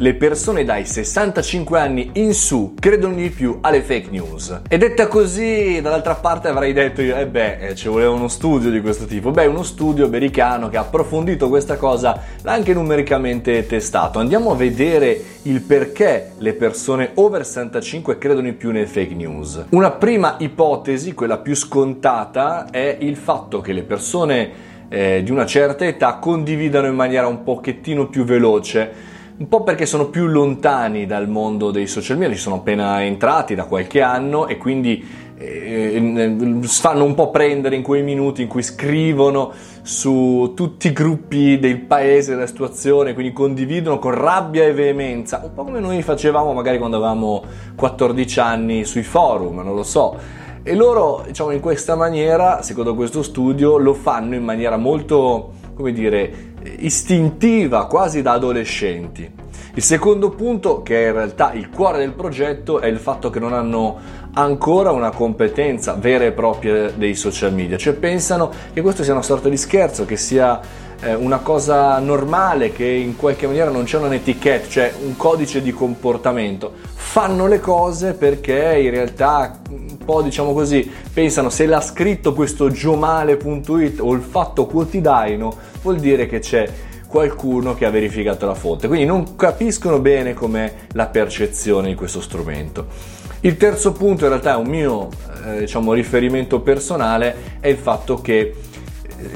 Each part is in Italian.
Le persone dai 65 anni in su credono di più alle fake news. E detta così, dall'altra parte avrei detto, eh beh, eh, ci voleva uno studio di questo tipo. Beh, uno studio americano che ha approfondito questa cosa, l'ha anche numericamente testato. Andiamo a vedere il perché le persone over 65 credono di più nelle fake news. Una prima ipotesi, quella più scontata, è il fatto che le persone eh, di una certa età condividano in maniera un pochettino più veloce un po' perché sono più lontani dal mondo dei social media, ci sono appena entrati da qualche anno e quindi eh, fanno un po' prendere in quei minuti in cui scrivono su tutti i gruppi del paese, della situazione, quindi condividono con rabbia e veemenza, un po' come noi facevamo magari quando avevamo 14 anni sui forum, non lo so. E loro, diciamo, in questa maniera, secondo questo studio, lo fanno in maniera molto, come dire, istintiva, quasi da adolescenti. Il secondo punto, che è in realtà il cuore del progetto, è il fatto che non hanno ancora una competenza vera e propria dei social media, cioè pensano che questo sia una sorta di scherzo, che sia eh, una cosa normale, che in qualche maniera non c'è un'etichetta, cioè un codice di comportamento. Fanno le cose perché in realtà un po' diciamo così, pensano se l'ha scritto questo giomale.it o il fatto quotidiano vuol dire che c'è qualcuno che ha verificato la fonte, quindi non capiscono bene com'è la percezione di questo strumento. Il terzo punto in realtà è un mio eh, diciamo, riferimento personale, è il fatto che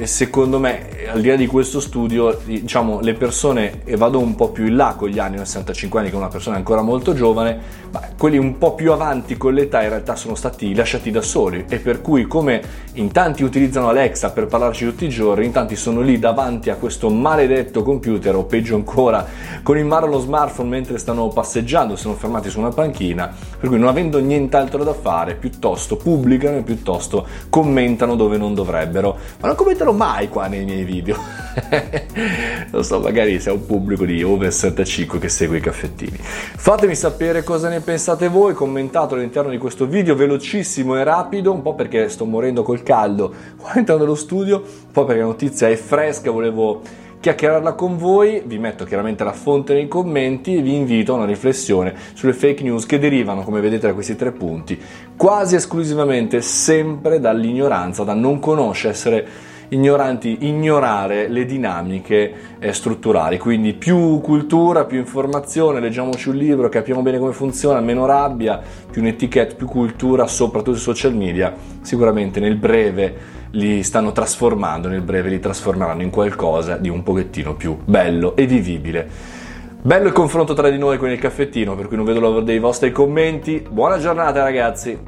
secondo me al di là di questo studio diciamo le persone e vado un po' più in là con gli anni 65 anni che una persona ancora molto giovane ma quelli un po' più avanti con l'età in realtà sono stati lasciati da soli. E per cui come in tanti utilizzano Alexa per parlarci tutti i giorni in tanti sono lì davanti a questo maledetto computer o peggio ancora con in mano lo smartphone mentre stanno passeggiando sono fermati su una panchina per cui non avendo nient'altro da fare piuttosto pubblicano e piuttosto commentano dove non dovrebbero. Ma non commentano mai qua nei miei video. Non so magari se è un pubblico di over 65 che segue i caffettini. Fatemi sapere cosa ne pensate voi, commentate all'interno di questo video velocissimo e rapido, un po' perché sto morendo col caldo qua entrando nello studio, un po' perché la notizia è fresca, volevo chiacchierarla con voi, vi metto chiaramente la fonte nei commenti e vi invito a una riflessione sulle fake news che derivano, come vedete da questi tre punti, quasi esclusivamente sempre dall'ignoranza, da non conoscere, essere ignoranti ignorare le dinamiche eh, strutturali. Quindi più cultura, più informazione, leggiamoci un libro, capiamo bene come funziona, meno rabbia, più un'etichetta, più cultura, soprattutto sui social media, sicuramente nel breve li stanno trasformando, nel breve li trasformeranno in qualcosa di un pochettino più bello e vivibile. Bello il confronto tra di noi con il caffettino, per cui non vedo l'ora dei vostri commenti. Buona giornata ragazzi!